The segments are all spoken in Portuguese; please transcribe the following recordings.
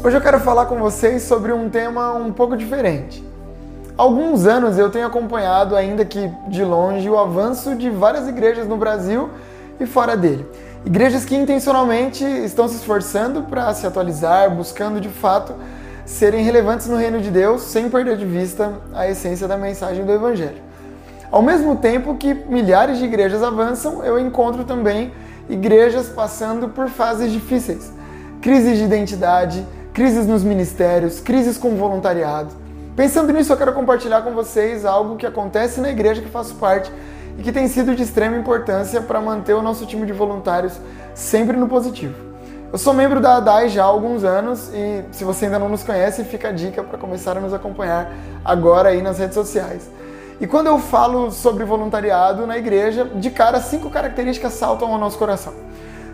Hoje eu quero falar com vocês sobre um tema um pouco diferente. Há alguns anos eu tenho acompanhado, ainda que de longe, o avanço de várias igrejas no Brasil e fora dele. Igrejas que intencionalmente estão se esforçando para se atualizar, buscando de fato serem relevantes no reino de Deus, sem perder de vista a essência da mensagem do Evangelho. Ao mesmo tempo que milhares de igrejas avançam, eu encontro também igrejas passando por fases difíceis, crises de identidade, crises nos ministérios, crises com voluntariado. Pensando nisso, eu quero compartilhar com vocês algo que acontece na igreja que faço parte e que tem sido de extrema importância para manter o nosso time de voluntários sempre no positivo. Eu sou membro da ADAI já há alguns anos e se você ainda não nos conhece, fica a dica para começar a nos acompanhar agora aí nas redes sociais. E quando eu falo sobre voluntariado na igreja, de cara cinco características saltam ao nosso coração.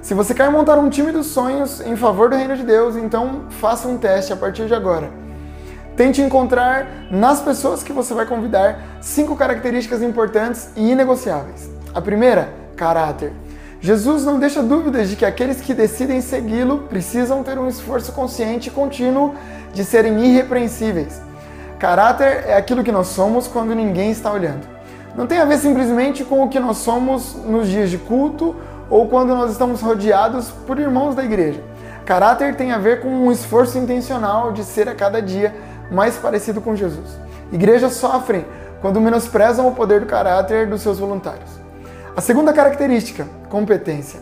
Se você quer montar um time dos sonhos em favor do reino de Deus, então faça um teste a partir de agora. Tente encontrar nas pessoas que você vai convidar cinco características importantes e inegociáveis. A primeira, caráter. Jesus não deixa dúvidas de que aqueles que decidem segui-lo precisam ter um esforço consciente e contínuo de serem irrepreensíveis. Caráter é aquilo que nós somos quando ninguém está olhando. Não tem a ver simplesmente com o que nós somos nos dias de culto ou quando nós estamos rodeados por irmãos da igreja. Caráter tem a ver com um esforço intencional de ser a cada dia mais parecido com Jesus. Igrejas sofrem quando menosprezam o poder do caráter dos seus voluntários. A segunda característica, competência.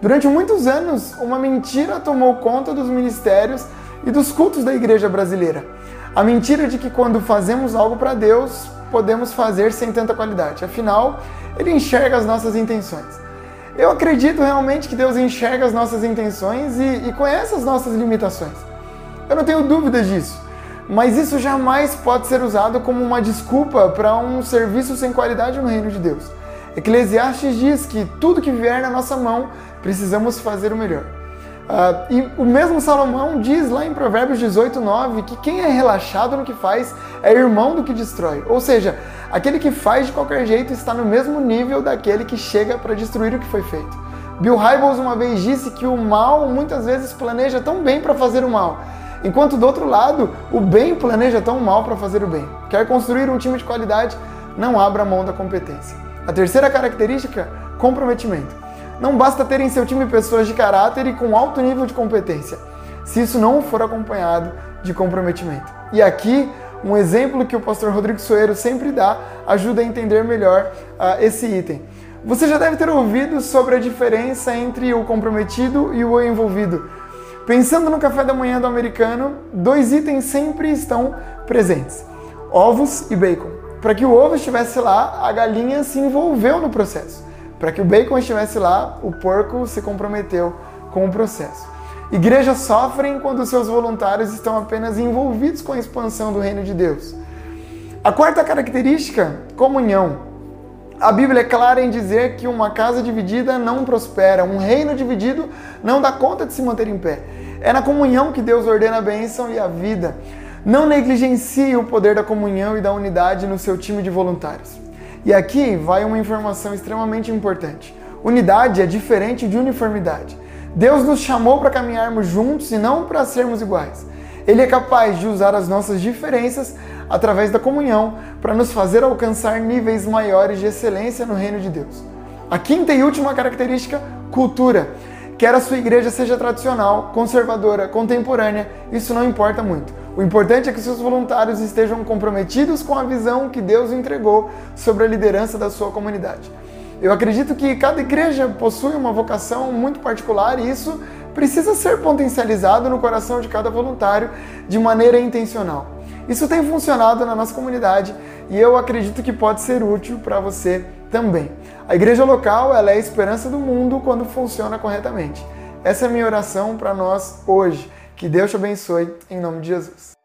Durante muitos anos, uma mentira tomou conta dos ministérios e dos cultos da igreja brasileira. A mentira de que quando fazemos algo para Deus, podemos fazer sem tanta qualidade. Afinal, ele enxerga as nossas intenções. Eu acredito realmente que Deus enxerga as nossas intenções e, e conhece as nossas limitações. Eu não tenho dúvidas disso. Mas isso jamais pode ser usado como uma desculpa para um serviço sem qualidade no reino de Deus. Eclesiastes diz que tudo que vier na nossa mão, precisamos fazer o melhor. Uh, e o mesmo Salomão diz lá em Provérbios 18, 9 que quem é relaxado no que faz é irmão do que destrói. Ou seja, aquele que faz de qualquer jeito está no mesmo nível daquele que chega para destruir o que foi feito. Bill Hybels uma vez disse que o mal muitas vezes planeja tão bem para fazer o mal, enquanto do outro lado, o bem planeja tão mal para fazer o bem. Quer construir um time de qualidade? Não abra mão da competência. A terceira característica, comprometimento. Não basta ter em seu time pessoas de caráter e com alto nível de competência, se isso não for acompanhado de comprometimento. E aqui, um exemplo que o pastor Rodrigo Soeiro sempre dá ajuda a entender melhor uh, esse item. Você já deve ter ouvido sobre a diferença entre o comprometido e o envolvido. Pensando no café da manhã do americano, dois itens sempre estão presentes: ovos e bacon. Para que o ovo estivesse lá, a galinha se envolveu no processo. Para que o bacon estivesse lá, o porco se comprometeu com o processo. Igrejas sofrem quando seus voluntários estão apenas envolvidos com a expansão do reino de Deus. A quarta característica, comunhão. A Bíblia é clara em dizer que uma casa dividida não prospera, um reino dividido não dá conta de se manter em pé. É na comunhão que Deus ordena a bênção e a vida. Não negligencie o poder da comunhão e da unidade no seu time de voluntários. E aqui vai uma informação extremamente importante. Unidade é diferente de uniformidade. Deus nos chamou para caminharmos juntos e não para sermos iguais. Ele é capaz de usar as nossas diferenças através da comunhão para nos fazer alcançar níveis maiores de excelência no reino de Deus. A quinta e última característica, cultura. Quer a sua igreja seja tradicional, conservadora, contemporânea, isso não importa muito. O importante é que seus voluntários estejam comprometidos com a visão que Deus entregou sobre a liderança da sua comunidade. Eu acredito que cada igreja possui uma vocação muito particular e isso precisa ser potencializado no coração de cada voluntário de maneira intencional. Isso tem funcionado na nossa comunidade e eu acredito que pode ser útil para você também. A igreja local ela é a esperança do mundo quando funciona corretamente. Essa é a minha oração para nós hoje. Que Deus te abençoe, em nome de Jesus.